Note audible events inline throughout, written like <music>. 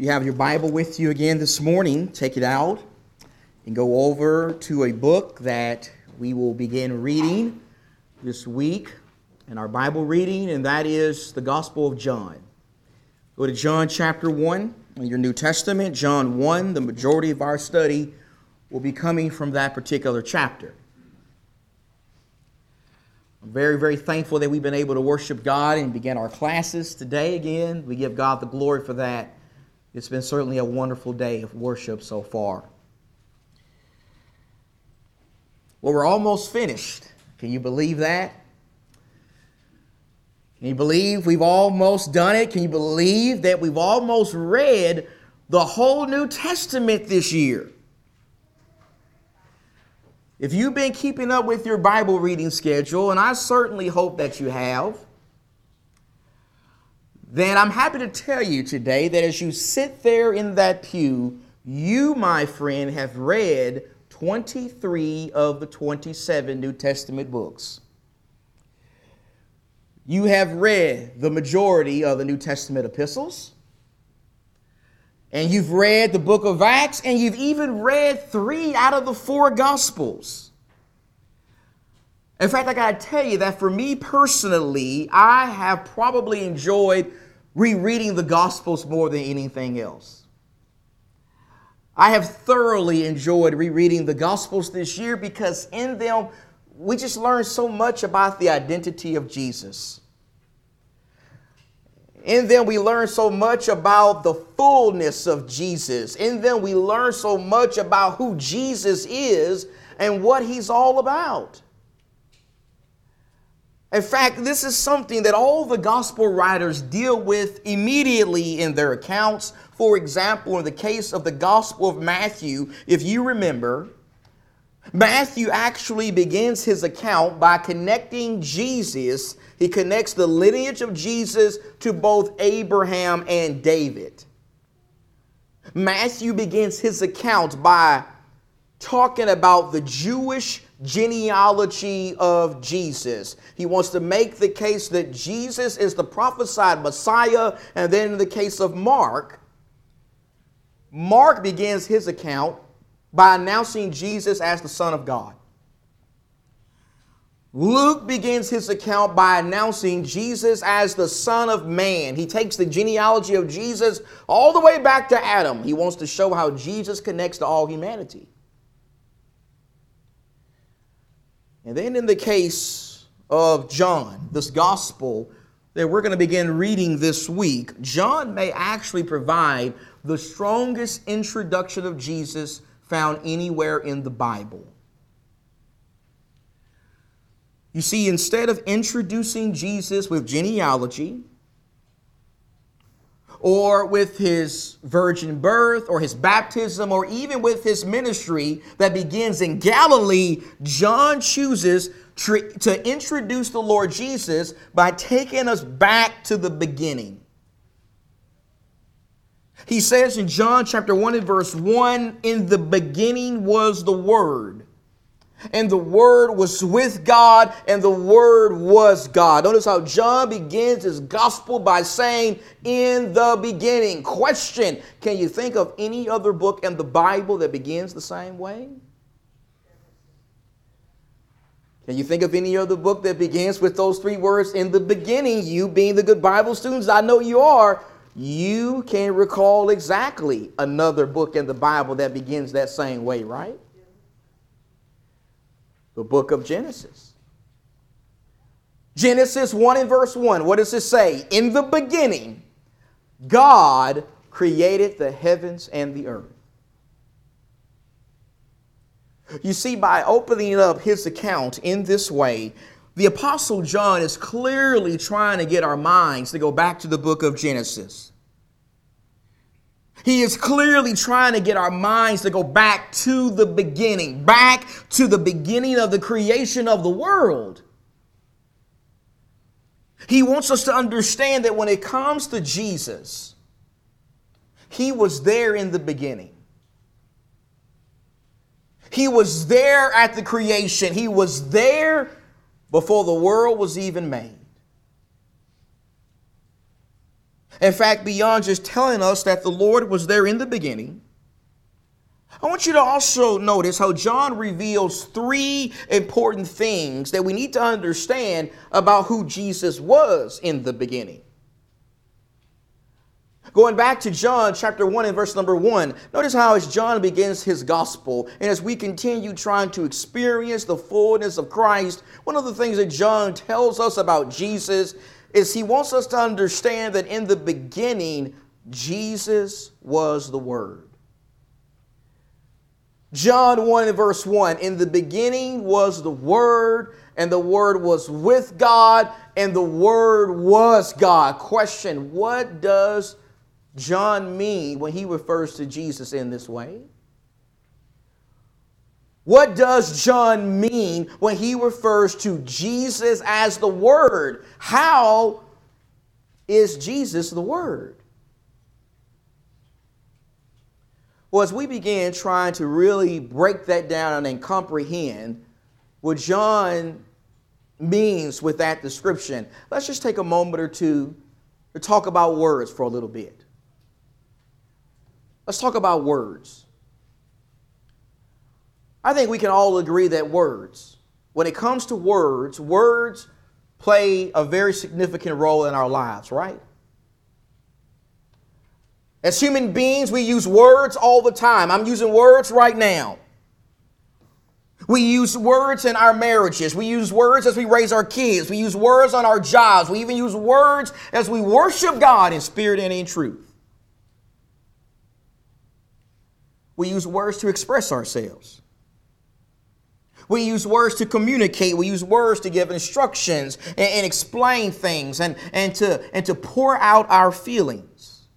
You have your Bible with you again this morning, take it out and go over to a book that we will begin reading this week in our Bible reading, and that is the Gospel of John. Go to John chapter 1 in your New Testament, John 1. The majority of our study will be coming from that particular chapter. I'm very, very thankful that we've been able to worship God and begin our classes today again. We give God the glory for that. It's been certainly a wonderful day of worship so far. Well, we're almost finished. Can you believe that? Can you believe we've almost done it? Can you believe that we've almost read the whole New Testament this year? If you've been keeping up with your Bible reading schedule, and I certainly hope that you have, then I'm happy to tell you today that as you sit there in that pew, you, my friend, have read 23 of the 27 New Testament books. You have read the majority of the New Testament epistles, and you've read the book of Acts, and you've even read three out of the four Gospels. In fact, I got to tell you that for me personally, I have probably enjoyed rereading the Gospels more than anything else. I have thoroughly enjoyed rereading the Gospels this year because in them we just learn so much about the identity of Jesus. In them, we learn so much about the fullness of Jesus. In them, we learn so much about who Jesus is and what he's all about. In fact, this is something that all the gospel writers deal with immediately in their accounts. For example, in the case of the Gospel of Matthew, if you remember, Matthew actually begins his account by connecting Jesus. He connects the lineage of Jesus to both Abraham and David. Matthew begins his account by talking about the Jewish genealogy of Jesus. He wants to make the case that Jesus is the prophesied Messiah. And then in the case of Mark, Mark begins his account by announcing Jesus as the Son of God. Luke begins his account by announcing Jesus as the Son of Man. He takes the genealogy of Jesus all the way back to Adam. He wants to show how Jesus connects to all humanity. And then in the case of John, this gospel that we're going to begin reading this week, John may actually provide the strongest introduction of Jesus found anywhere in the Bible. You see, instead of introducing Jesus with genealogy, or with his virgin birth or his baptism or even with his ministry that begins in Galilee, John chooses to introduce the Lord Jesus by taking us back to the beginning. He says in John chapter 1 and verse 1 In the beginning was the Word and the Word was with God, and the Word was God. Notice how John begins his gospel by saying, In the beginning. Question Can you think of any other book in the Bible that begins the same way? Can you think of any other book that begins with those three words in the beginning? You being the good Bible students, I know you are. You can recall exactly another book in the Bible that begins that same way, right? The book of Genesis. Genesis 1 and verse 1, what does it say? In the beginning, God created the heavens and the earth. You see, by opening up his account in this way, the Apostle John is clearly trying to get our minds to go back to the book of Genesis. He is clearly trying to get our minds to go back to the beginning, back to the beginning of the creation of the world. He wants us to understand that when it comes to Jesus, He was there in the beginning. He was there at the creation. He was there before the world was even made. In fact, beyond just telling us that the Lord was there in the beginning, I want you to also notice how John reveals three important things that we need to understand about who Jesus was in the beginning. Going back to John chapter 1 and verse number 1, notice how as John begins his gospel, and as we continue trying to experience the fullness of Christ, one of the things that John tells us about Jesus is he wants us to understand that in the beginning, Jesus was the Word. John 1 and verse 1 In the beginning was the Word, and the Word was with God, and the Word was God. Question What does John mean when he refers to Jesus in this way? What does John mean when he refers to Jesus as the Word? How is Jesus the Word? Well, as we begin trying to really break that down and comprehend what John means with that description, let's just take a moment or two to talk about words for a little bit. Let's talk about words. I think we can all agree that words, when it comes to words, words play a very significant role in our lives, right? As human beings, we use words all the time. I'm using words right now. We use words in our marriages. We use words as we raise our kids. We use words on our jobs. We even use words as we worship God in spirit and in truth. We use words to express ourselves. We use words to communicate. We use words to give instructions and, and, explain things and, and, to, and to pour out our feelings.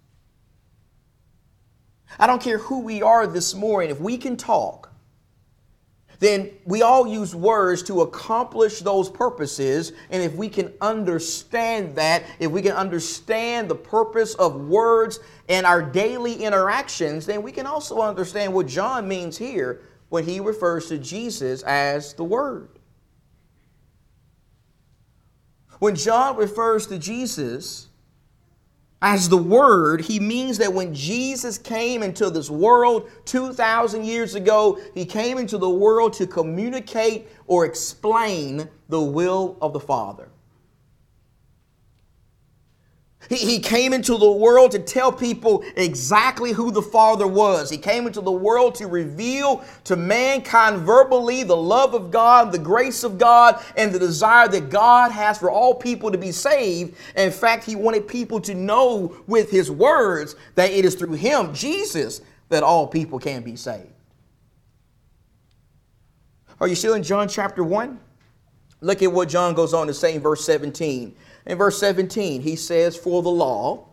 I don't care who we are this morning, if we can talk, then we all use words to accomplish those purposes. And if we can understand that, if we can understand the purpose of words and our daily interactions, then we can also understand what John means here when he refers to Jesus as the Word. When John refers to Jesus as the Word, he means that when Jesus came into this world 2,000 years ago, he came into the world to communicate or explain the will of the Father. He, came into the world to tell people exactly who the Father was. He came into the world to reveal to mankind verbally the love of God, the grace of God, and the desire that God has for all people to be saved. In fact, He wanted people to know with His words that it is through Him, Jesus, that all people can be saved. Are you still in John chapter 1? Look at what John goes on to say in verse 17. In verse 17, he says, For the law,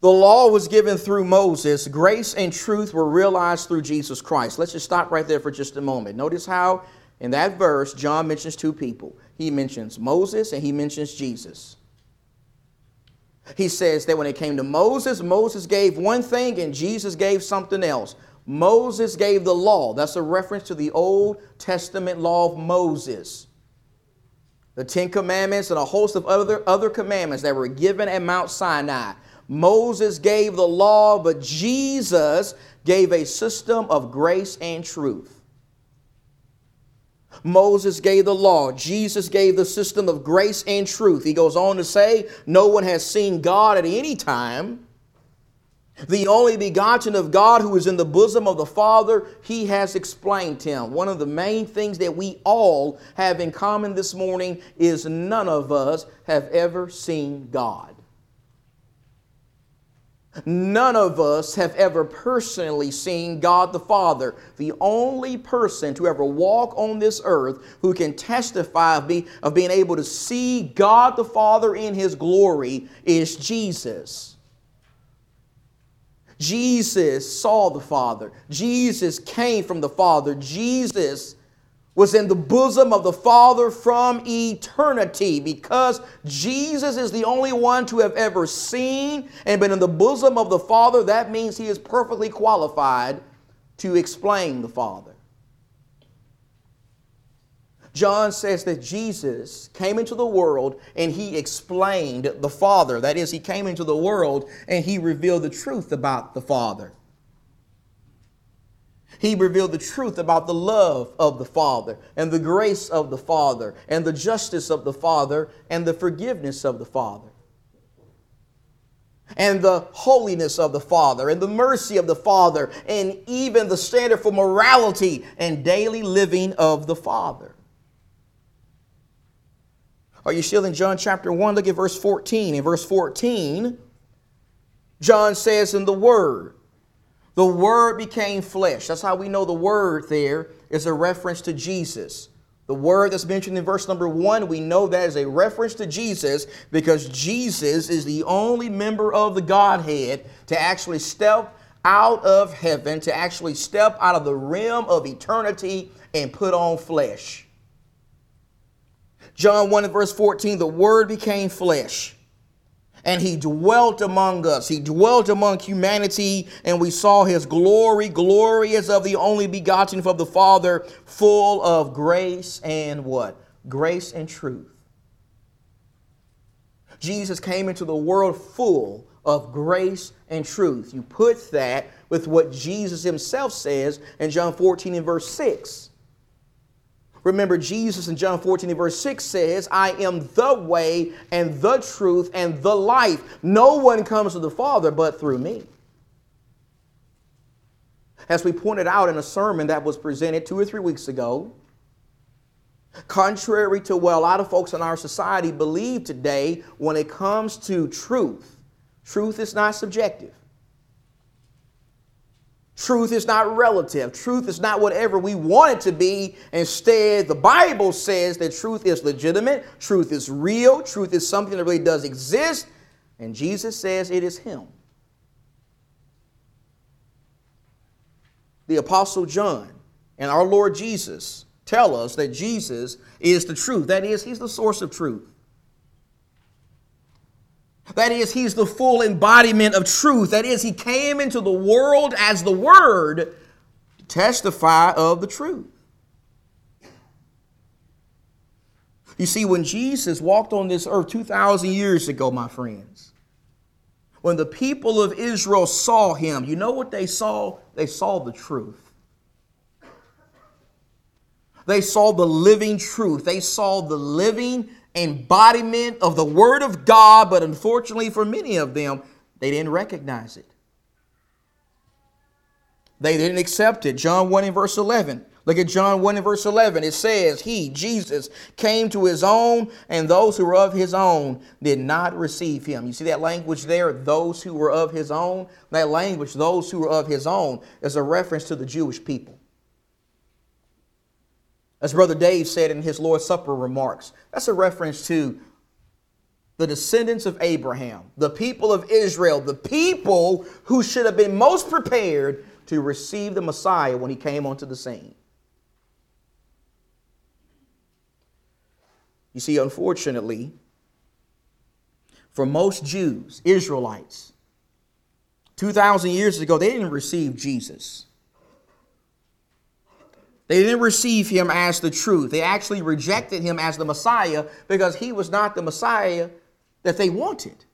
the law was given through Moses, grace and truth were realized through Jesus Christ. Let's just stop right there for just a moment. Notice how in that verse, John mentions two people. He mentions Moses and he mentions Jesus. He says that when it came to Moses, Moses gave one thing and Jesus gave something else. Moses gave the law. That's a reference to the Old Testament law of Moses the Ten Commandments, and a host of other, other commandments that were given at Mount Sinai. Moses gave the law, but Jesus gave a system of grace and truth. Moses gave the law. Jesus gave the system of grace and truth. He goes on to say, No one has seen God at any time. The only begotten of God who is in the bosom of the Father, he has explained him. One of the main things that we all have in common this morning is none of us have ever seen God. None of us have ever personally seen God the Father. The only person to ever walk on this earth who can testify of, be, of being able to see God the Father in His glory is Jesus. Jesus saw the Father. Jesus came from the Father. Jesus was in the bosom of the Father from eternity because Jesus is the only one to have ever seen and been in the bosom of the Father. That means he is perfectly qualified to explain the Father. John says that Jesus came into the world and he explained the Father. That is, he came into the world and he revealed the truth about the Father. He revealed the truth about the love of the Father and the grace of the Father and the justice of the Father and the forgiveness of the Father and the holiness of the Father and the mercy of the Father and even the standard for morality and daily living of the Father. Are you still in John chapter 1? Look at verse 14. In verse 14, John says in the Word, the Word became flesh. That's how we know the Word there is a reference to Jesus. The word that's mentioned in verse number one, we know that is a reference to Jesus because Jesus is the only member of the Godhead to actually step out of heaven, to actually step out of the realm of eternity and put on flesh. John 1 and verse 14, the word became flesh and he dwelt among us. He dwelt among humanity, and we saw his glory, glory as of the only begotten of the Father, full of grace and what? Grace and truth. Jesus came into the world full of grace and truth. You put that with what Jesus himself says in John 14 and verse 6. Remember, Jesus in John 14 and verse 6 says, I am the way and the truth and the life. No one comes to the Father but through me. As we pointed out in a sermon that was presented two or three weeks ago, contrary to what a lot of folks in our society believe today, when it comes to truth, truth is not subjective. Truth is not relative. Truth is not whatever we want it to be. Instead, the Bible says that truth is legitimate, truth is real, truth is something that really does exist, and Jesus says it is Him. The Apostle John and our Lord Jesus tell us that Jesus is the truth. That is, He's the source of truth. That is, he's the full embodiment of truth. That is, he came into the world as the Word to testify of the truth. You see, when Jesus walked on this earth 2,000 years ago, my friends, when the people of Israel saw him, you know what they saw? They saw the truth. They saw the living truth. They saw the living embodiment of the Word of God, but unfortunately for many of them, they didn't recognize it. They didn't accept it. John 1 in verse 11. Look at John 1 in verse 11. It says, He, Jesus, came to his own, and those who were of his own did not receive him. You see that language there? Those who were of his own? That language, those who were of his own, is a reference to the Jewish people. As Brother Dave said in his Lord's Supper remarks, that's a reference to the descendants of Abraham, the people of Israel, the people who should have been most prepared to receive the Messiah when he came onto the scene. You see, unfortunately, for most Jews, Israelites, 2,000 years ago, they didn't receive Jesus. They didn't receive him as the truth. They actually rejected him as the Messiah because he was not the Messiah that they wanted.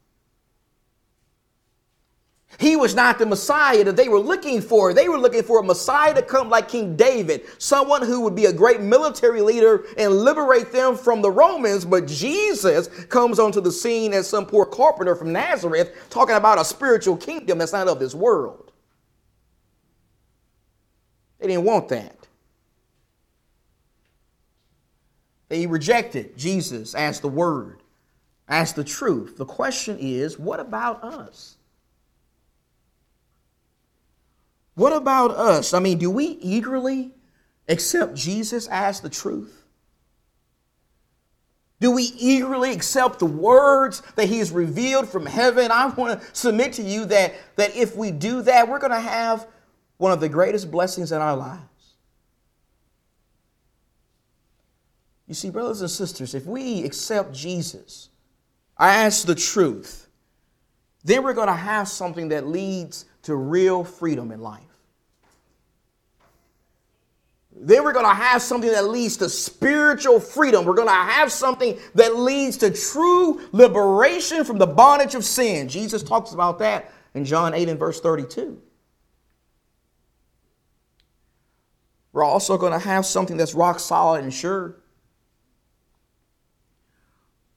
He was not the Messiah that they were looking for. They were looking for a Messiah to come like King David, someone who would be a great military leader and liberate them from the Romans. But Jesus comes onto the scene as some poor carpenter from Nazareth talking about a spiritual kingdom that's not of this world. They didn't want that. They rejected Jesus as the Word, as the truth. The question is what about us? What about us? I mean, do we eagerly accept Jesus as the truth? Do we eagerly accept the words that He has revealed from heaven? I want to submit to you that, that if we do that, we're going to have one of the greatest blessings in our lives. You see, brothers and sisters, if we accept Jesus as the truth, then we're going to have something that leads to real freedom in life. then we're going to have something that leads to spiritual freedom. We're going to have something that leads to true liberation from the bondage of sin. Jesus talks about that in John 8 and verse 32. We're also going to have something that's rock solid and sure.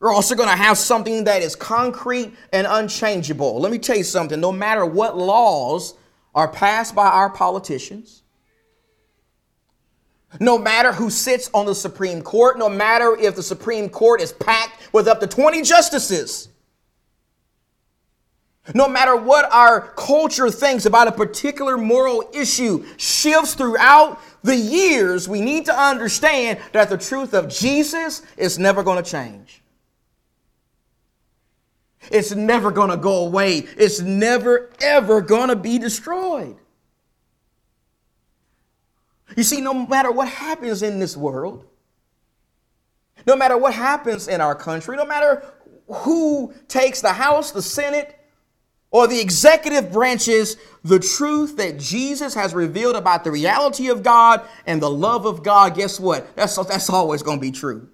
We're also going to have something that is concrete and unchangeable. Let me tell you something no matter what laws are passed by our politicians, no matter who sits on the Supreme Court, no matter if the Supreme Court is packed with up to 20 justices, no matter what our culture thinks about a particular moral issue shifts throughout the years, we need to understand that the truth of Jesus is never going to change. It's never going to go away. It's never, ever going to be destroyed. You see, no matter what happens in this world, no matter what happens in our country, no matter who takes the House, the Senate, or the executive branches, the truth that Jesus has revealed about the reality of God and the love of God, guess what? That's, that's always going to be true.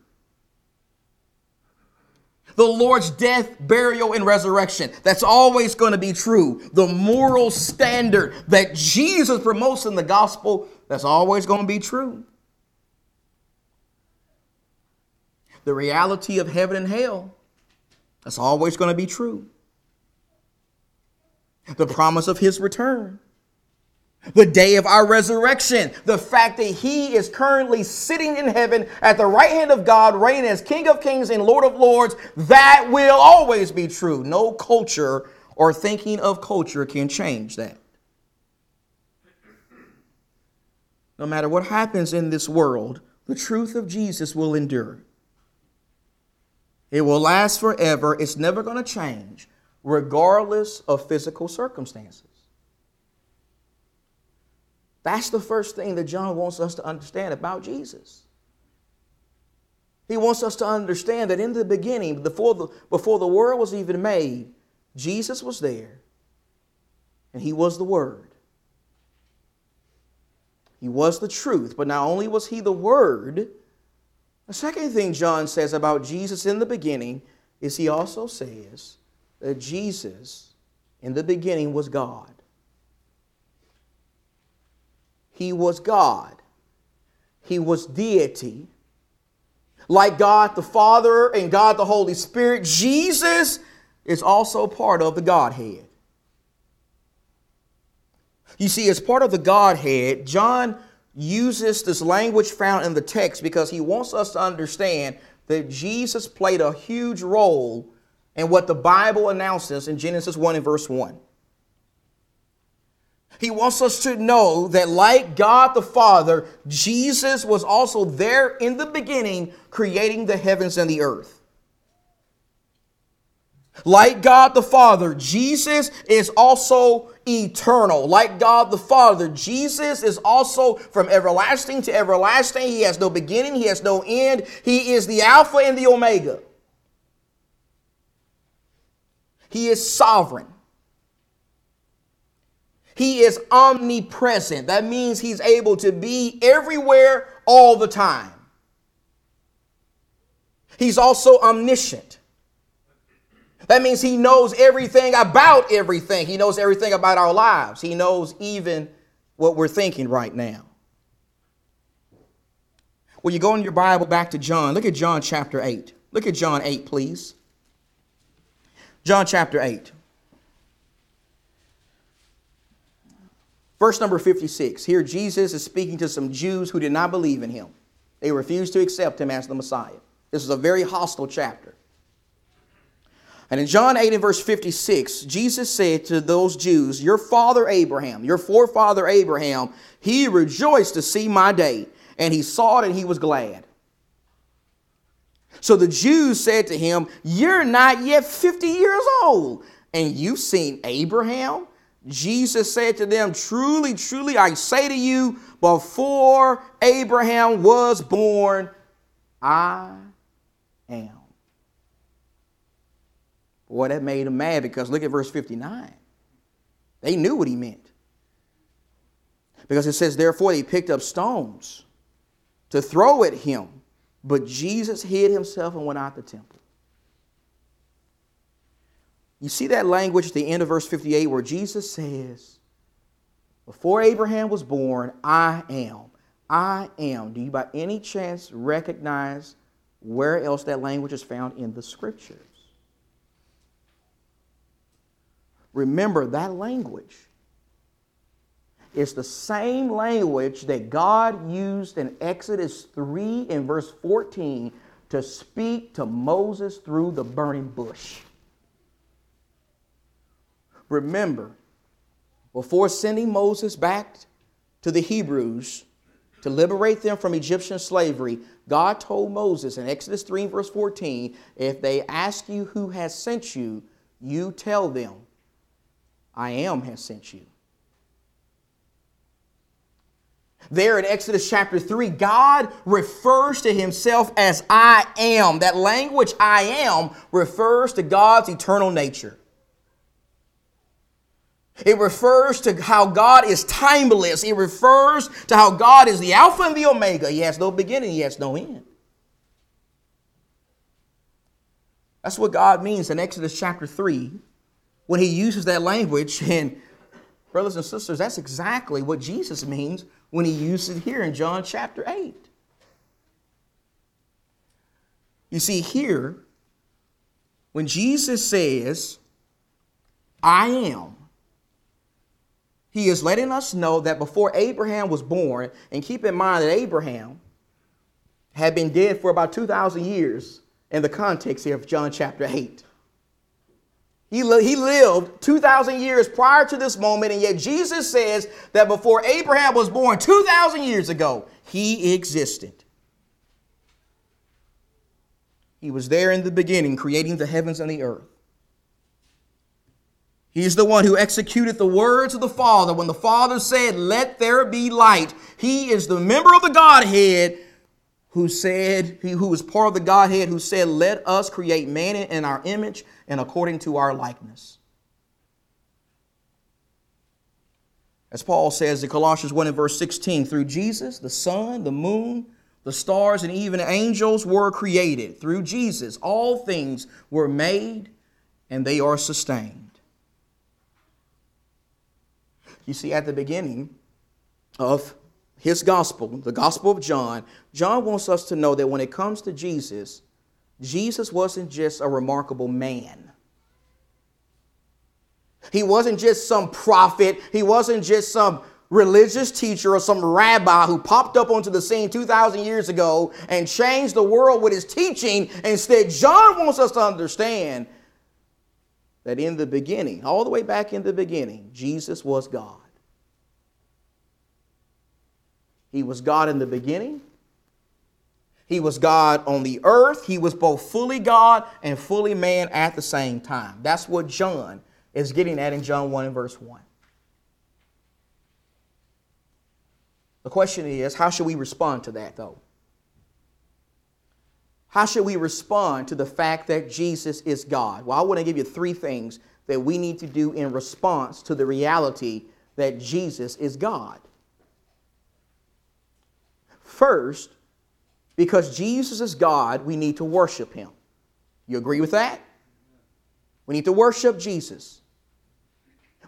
The Lord's death, burial, and resurrection. That's always going to be true. The moral standard that Jesus promotes in the gospel that's always going to be true. The reality of heaven and hell, that's always going to be true. The promise of his return, the day of our resurrection, the fact that he is currently sitting in heaven at the right hand of God, reigning as King of Kings and Lord of Lords, that will always be true. No culture or thinking of culture can change that. no matter what happens in this world, the truth of Jesus will endure. It will last forever. It's never going to change, regardless of physical circumstances. That's the first thing that John wants us to understand about Jesus. He wants us to understand that in the beginning, before the, before the world was even made, Jesus was there, and He was the Word. He was the truth, but not only was he the Word, the second thing John says about Jesus in the beginning is he also says that Jesus in the beginning was God. He was God. He was deity. Like God the Father and God the Holy Spirit, Jesus is also part of the Godhead. You see, as part of the Godhead, John uses this language found in the text because he wants us to understand that Jesus played a huge role in what the Bible announces in Genesis 1 and verse 1. He wants us to know that, like God the Father, Jesus was also there in the beginning, creating the heavens and the earth. Like God the Father, Jesus is also eternal. Like God the Father, Jesus is also from everlasting to everlasting. He has no beginning, He has no end. He is the Alpha and the Omega. He is sovereign. He is omnipresent. That means He's able to be everywhere all the time. He's also omniscient. That means he knows everything about everything. He knows everything about our lives. He knows even what we're thinking right now. Well, you go in your Bible back to John. Look at John chapter 8. Look at John 8, please. John chapter 8. Verse number 56. Here Jesus is speaking to some Jews who did not believe in him. They refused to accept him as the Messiah. This is a very hostile chapter. And in John 8 and verse 56, Jesus said to those Jews, Your father Abraham, your forefather Abraham, he rejoiced to see my day, and he saw it and he was glad. So the Jews said to him, You're not yet 50 years old, and you've seen Abraham? Jesus said to them, Truly, truly, I say to you, before Abraham was born, I am. Boy, that made them mad because look at verse 59. They knew what he meant. Because it says, Therefore they picked up stones to throw at him, but Jesus hid himself and went out the temple. You see that language at the end of verse 58 where Jesus says, Before Abraham was born, I am. I am. Do you by any chance recognize where else that language is found in the scriptures? Remember that language. It's the same language that God used in Exodus 3 and verse 14 to speak to Moses through the burning bush. Remember, before sending Moses back to the Hebrews to liberate them from Egyptian slavery, God told Moses in Exodus 3 verse 14, if they ask you who has sent you, you tell them, I am has sent you. There in Exodus chapter 3, God refers to himself as I am. That language, I am, refers to God's eternal nature. It refers to how God is timeless. It refers to how God is the Alpha and the Omega. He has no beginning, He has no end. That's what God means in Exodus chapter 3 when He uses that language. <laughs> And, brothers and sisters, that's exactly what Jesus means when He uses it here in John chapter 8. You see, here, when Jesus says, I am, he is letting us know that before Abraham was born, and keep in mind that Abraham had been dead for about 2,000 years in the context here of John chapter 8. He, li- he lived 2,000 years prior to this moment, and yet Jesus says that before Abraham was born 2,000 years ago, he existed. He was there in the beginning, creating the heavens and the earth. He's the one who executed the words of the Father when the Father said, Let there be light. He is the member of the Godhead who said, he who was part of the Godhead, who said, Let us create man in our image and according to our likeness. As Paul says in Colossians 1 and verse 16, through Jesus, the sun, the moon, the stars, and even angels were created. Through Jesus, all things were made and they are sustained. You see, at the beginning of his gospel, the gospel of John, John wants us to know that when it comes to Jesus, Jesus wasn't just a remarkable man. He wasn't just some prophet. He wasn't just some religious teacher or some rabbi who popped up onto the scene 2,000 years ago and changed the world with his teaching. Instead, John wants us to understand that in the beginning, all the way back in the beginning, Jesus was God. He was God in the beginning. He was God on the earth. He was both fully God and fully man at the same time. That's what John is getting at in John 1 and verse 1. The question is, how should we respond to that, though? How should we respond to the fact that Jesus is God? Well, I want to give you three things that we need to do in response to the reality that Jesus is God. First, because Jesus is God, we need to worship him. You agree with that? We need to worship Jesus.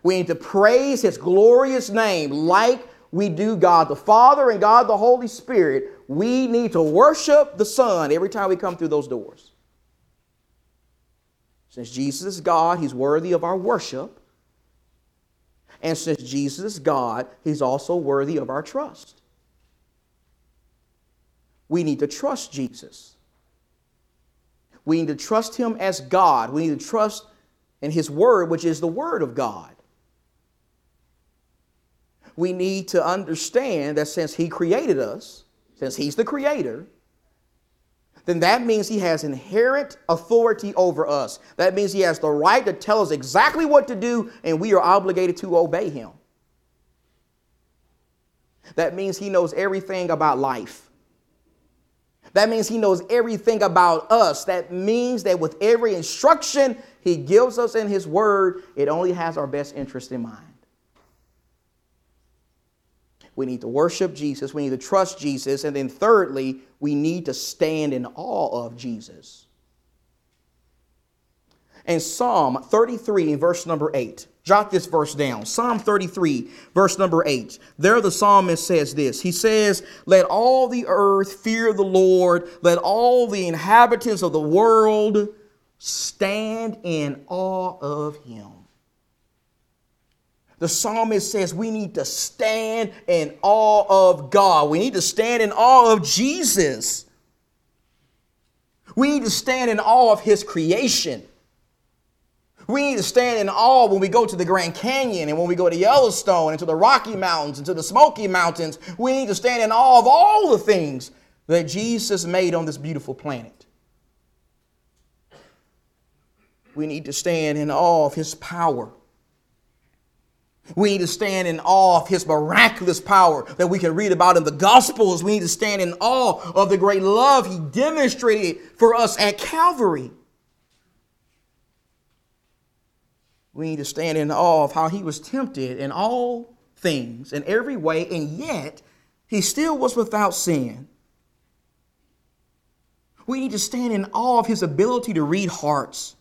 We need to praise his glorious name like we do God the Father and God the Holy Spirit, we need to worship the Son every time we come through those doors. Since Jesus is God, he's worthy of our worship. And since Jesus is God, he's also worthy of our trust. We need to trust Jesus. We need to trust him as God. We need to trust in his word, which is the word of God we need to understand that since He created us, since He's the creator, then that means He has inherent authority over us. That means He has the right to tell us exactly what to do, and we are obligated to obey Him. That means He knows everything about life. That means He knows everything about us. That means that with every instruction He gives us in His Word, it only has our best interest in mind. We need to worship Jesus, we need to trust Jesus, and then thirdly, we need to stand in awe of Jesus. And Psalm 33, verse number 8. Jot this verse down. Psalm 33, verse number 8. There the psalmist says this. He says, Let all the earth fear the Lord, let all the inhabitants of the world stand in awe of him. The psalmist says we need to stand in awe of God. We need to stand in awe of Jesus. We need to stand in awe of his creation. We need to stand in awe when we go to the Grand Canyon and when we go to Yellowstone and to the Rocky Mountains and to the Smoky Mountains. We need to stand in awe of all the things that Jesus made on this beautiful planet. We need to stand in awe of his power. We need to stand in awe of his miraculous power that we can read about in the Gospels. We need to stand in awe of the great love he demonstrated for us at Calvary. We need to stand in awe of how he was tempted in all things, in every way, and yet he still was without sin. We need to stand in awe of his ability to read hearts.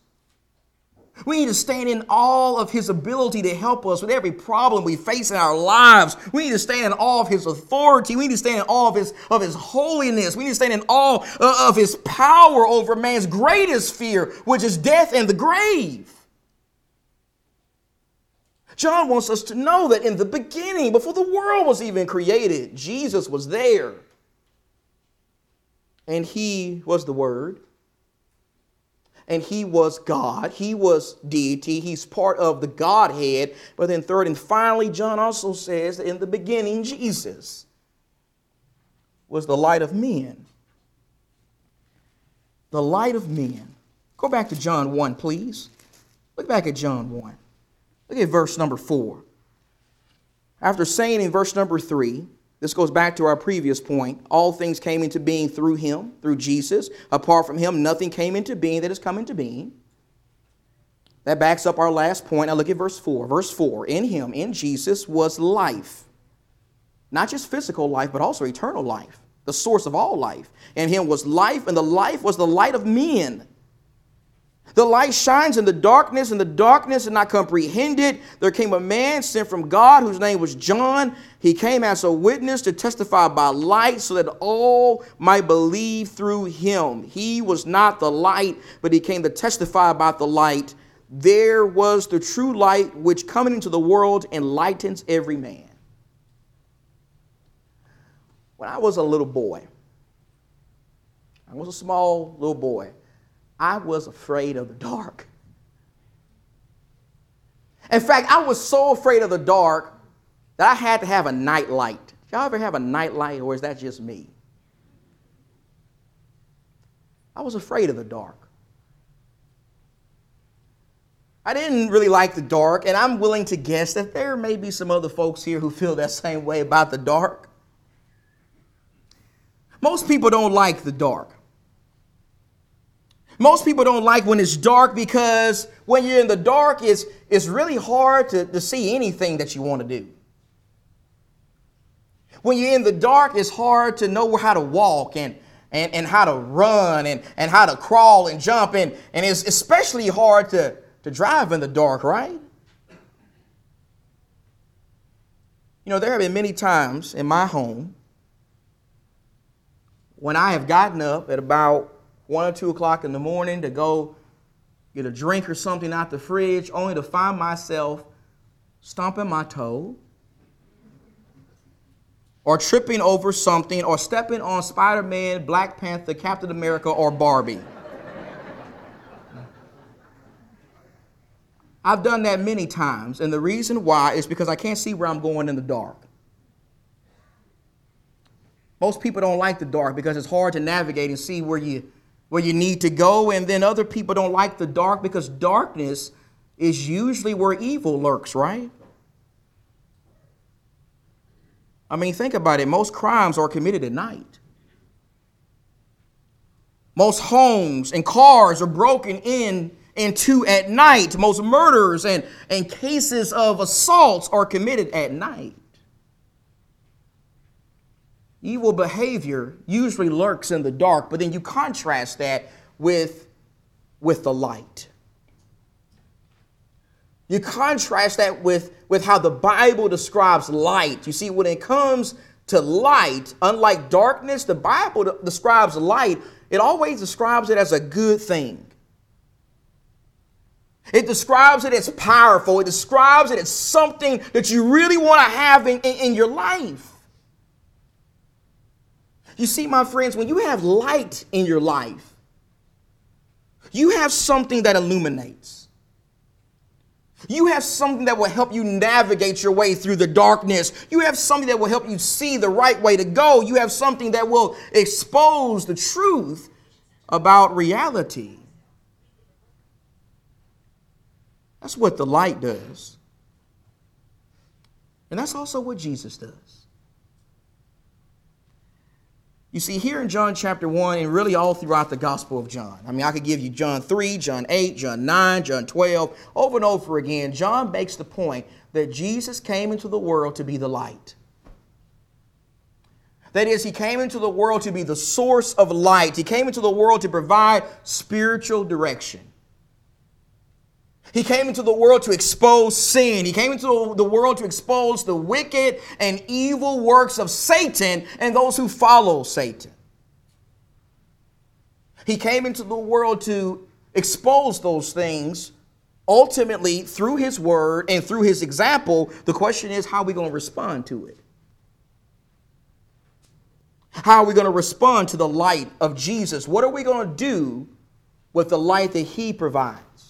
We need to stand in all of his ability to help us with every problem we face in our lives. We need to stand in all of his authority. We need to stand in all of his, of his holiness. We need to stand in awe uh, of his power over man's greatest fear, which is death and the grave. John wants us to know that in the beginning, before the world was even created, Jesus was there. And he was the Word and he was God. He was deity. He's part of the Godhead. But then, third and finally, John also says that in the beginning, Jesus was the light of men. The light of men. Go back to John 1, please. Look back at John 1. Look at verse number 4. After saying in verse number 3, this goes back to our previous point. All things came into being through him, through Jesus. Apart from him, nothing came into being that has come into being. That backs up our last point. Now look at verse 4. Verse 4 In him, in Jesus, was life. Not just physical life, but also eternal life, the source of all life. In him was life, and the life was the light of men. The light shines in the darkness, and the darkness did not comprehend it. There came a man sent from God whose name was John. He came as a witness to testify by light so that all might believe through him. He was not the light, but he came to testify about the light. There was the true light which coming into the world enlightens every man. When I was a little boy, I was a small little boy. I was afraid of the dark. In fact, I was so afraid of the dark that I had to have a night light. Y'all ever have a night light, or is that just me? I was afraid of the dark. I didn't really like the dark, and I'm willing to guess that there may be some other folks here who feel that same way about the dark. Most people don't like the dark. Most people don't like when it's dark because when you're in the dark, it's, it's really hard to, to see anything that you want to do. When you're in the dark, it's hard to know how to walk and, and, and how to run and, and how to crawl and jump. And, and it's especially hard to, to drive in the dark, right? You know, there have been many times in my home when I have gotten up at about one or two o'clock in the morning to go get a drink or something out the fridge, only to find myself stomping my toe or tripping over something or stepping on Spider Man, Black Panther, Captain America, or Barbie. I've done that many times, and the reason why is because I can't see where I'm going in the dark. Most people don't like the dark because it's hard to navigate and see where you where you need to go, and then other people don't like the dark because darkness is usually where evil lurks, right? I mean, think about it. Most crimes are committed at night. Most homes and cars are broken in into at night. Most murders and, and cases of assaults are committed at night. Evil behavior usually lurks in the dark, but then you contrast that with, with the light. You contrast that with, with how the Bible describes light. You see, when it comes to light, unlike darkness, the Bible describes light, it always describes it as a good thing. It describes it as powerful. It describes it as something that you really want to have in, in, in, your life. You see, my friends, when you have light in your life, you have something that illuminates. You have something that will help you navigate your way through the darkness. You have something that will help you see the right way to go. You have something that will expose the truth about reality. That's what the light does. And that's also what Jesus does. You see, here in John chapter 1, and really all throughout the Gospel of John, I mean, I could give you John 3, John 8, John 9, John 12, over and over again. John makes the point that Jesus came into the world to be the light. That is, he came into the world to be the source of light. He came into the world to provide spiritual direction. He came into the world to expose sin. He came into the world to expose the wicked and evil works of Satan and those who follow Satan. He came into the world to expose those things ultimately through his word and through his example. The question is, how are we going to respond to it? How are we going to respond to the light of Jesus? What are we going to do with the light that he provides?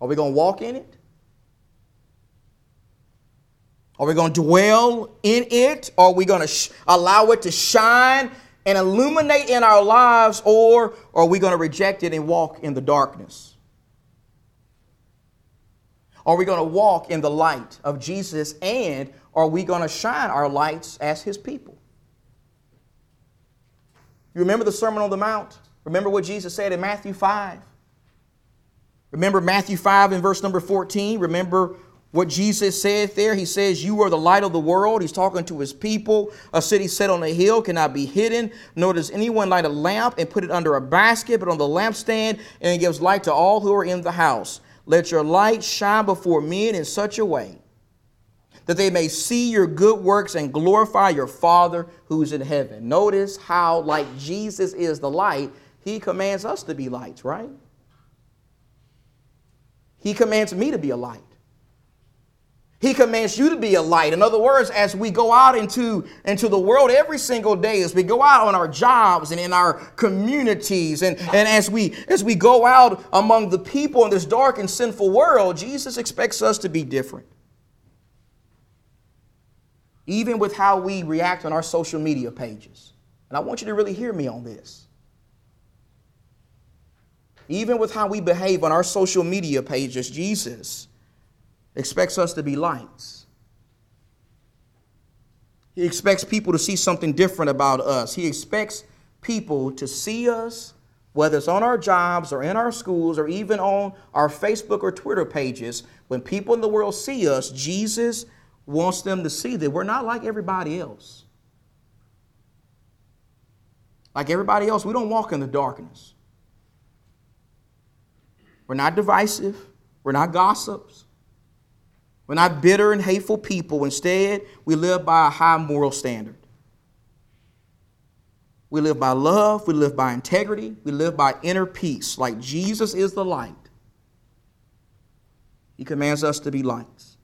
Are we going to walk in it? Are we going to dwell in it? Are we going to sh- allow it to shine and illuminate in our lives? Or are we going to reject it and walk in the darkness? Are we going to walk in the light of Jesus and are we going to shine our lights as his people? You remember the Sermon on the Mount? Remember what Jesus said in Matthew 5? Remember Matthew 5 and verse number 14? Remember what Jesus said there? He says, You are the light of the world. He's talking to his people. A city set on a hill cannot be hidden, nor does anyone light a lamp and put it under a basket, but on the lampstand, and it gives light to all who are in the house. Let your light shine before men in such a way that they may see your good works and glorify your Father who's in heaven. Notice how, like Jesus is the light, he commands us to be lights, right? He commands me to be a light. He commands you to be a light. In other words, as we go out into, into the world every single day, as we go out on our jobs and in our communities, and, and as we as we go out among the people in this dark and sinful world, Jesus expects us to be different. Even with how we react on our social media pages. And I want you to really hear me on this even with how we behave on our social media pages, Jesus expects us to be lights. He expects people to see something different about us. He expects people to see us, whether it's on our jobs or in our schools or even on our Facebook or Twitter pages. When people in the world see us, Jesus wants them to see that we're not like everybody else. Like everybody else, we don't walk in the darkness. We're not divisive. We're not gossips. We're not bitter and hateful people. Instead, we live by a high moral standard. We live by love. We live by integrity. We live by inner peace. Like Jesus is the light, He commands us to be lights.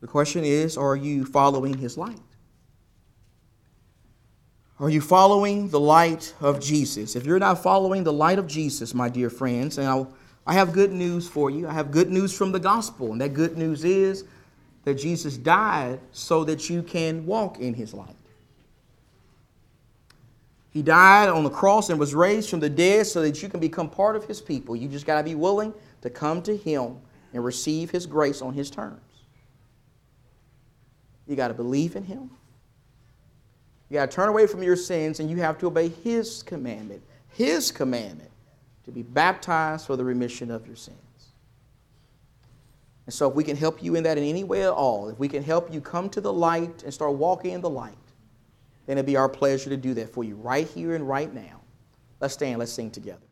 The question is are you following His light? Are you following the light of Jesus? If you're not following the light of Jesus, my dear friends, and I'll, I have good news for you. I have good news from the gospel, and that good news is that Jesus died so that you can walk in his light. He died on the cross and was raised from the dead so that you can become part of his people. You just got to be willing to come to him and receive his grace on his terms. You got to believe in him. You got to turn away from your sins and you have to obey His commandment. His commandment to be baptized for the remission of your sins. And so, if we can help you in that in any way at all, if we can help you come to the light and start walking in the light, then it'd be our pleasure to do that for you right here and right now. Let's stand, let's sing together.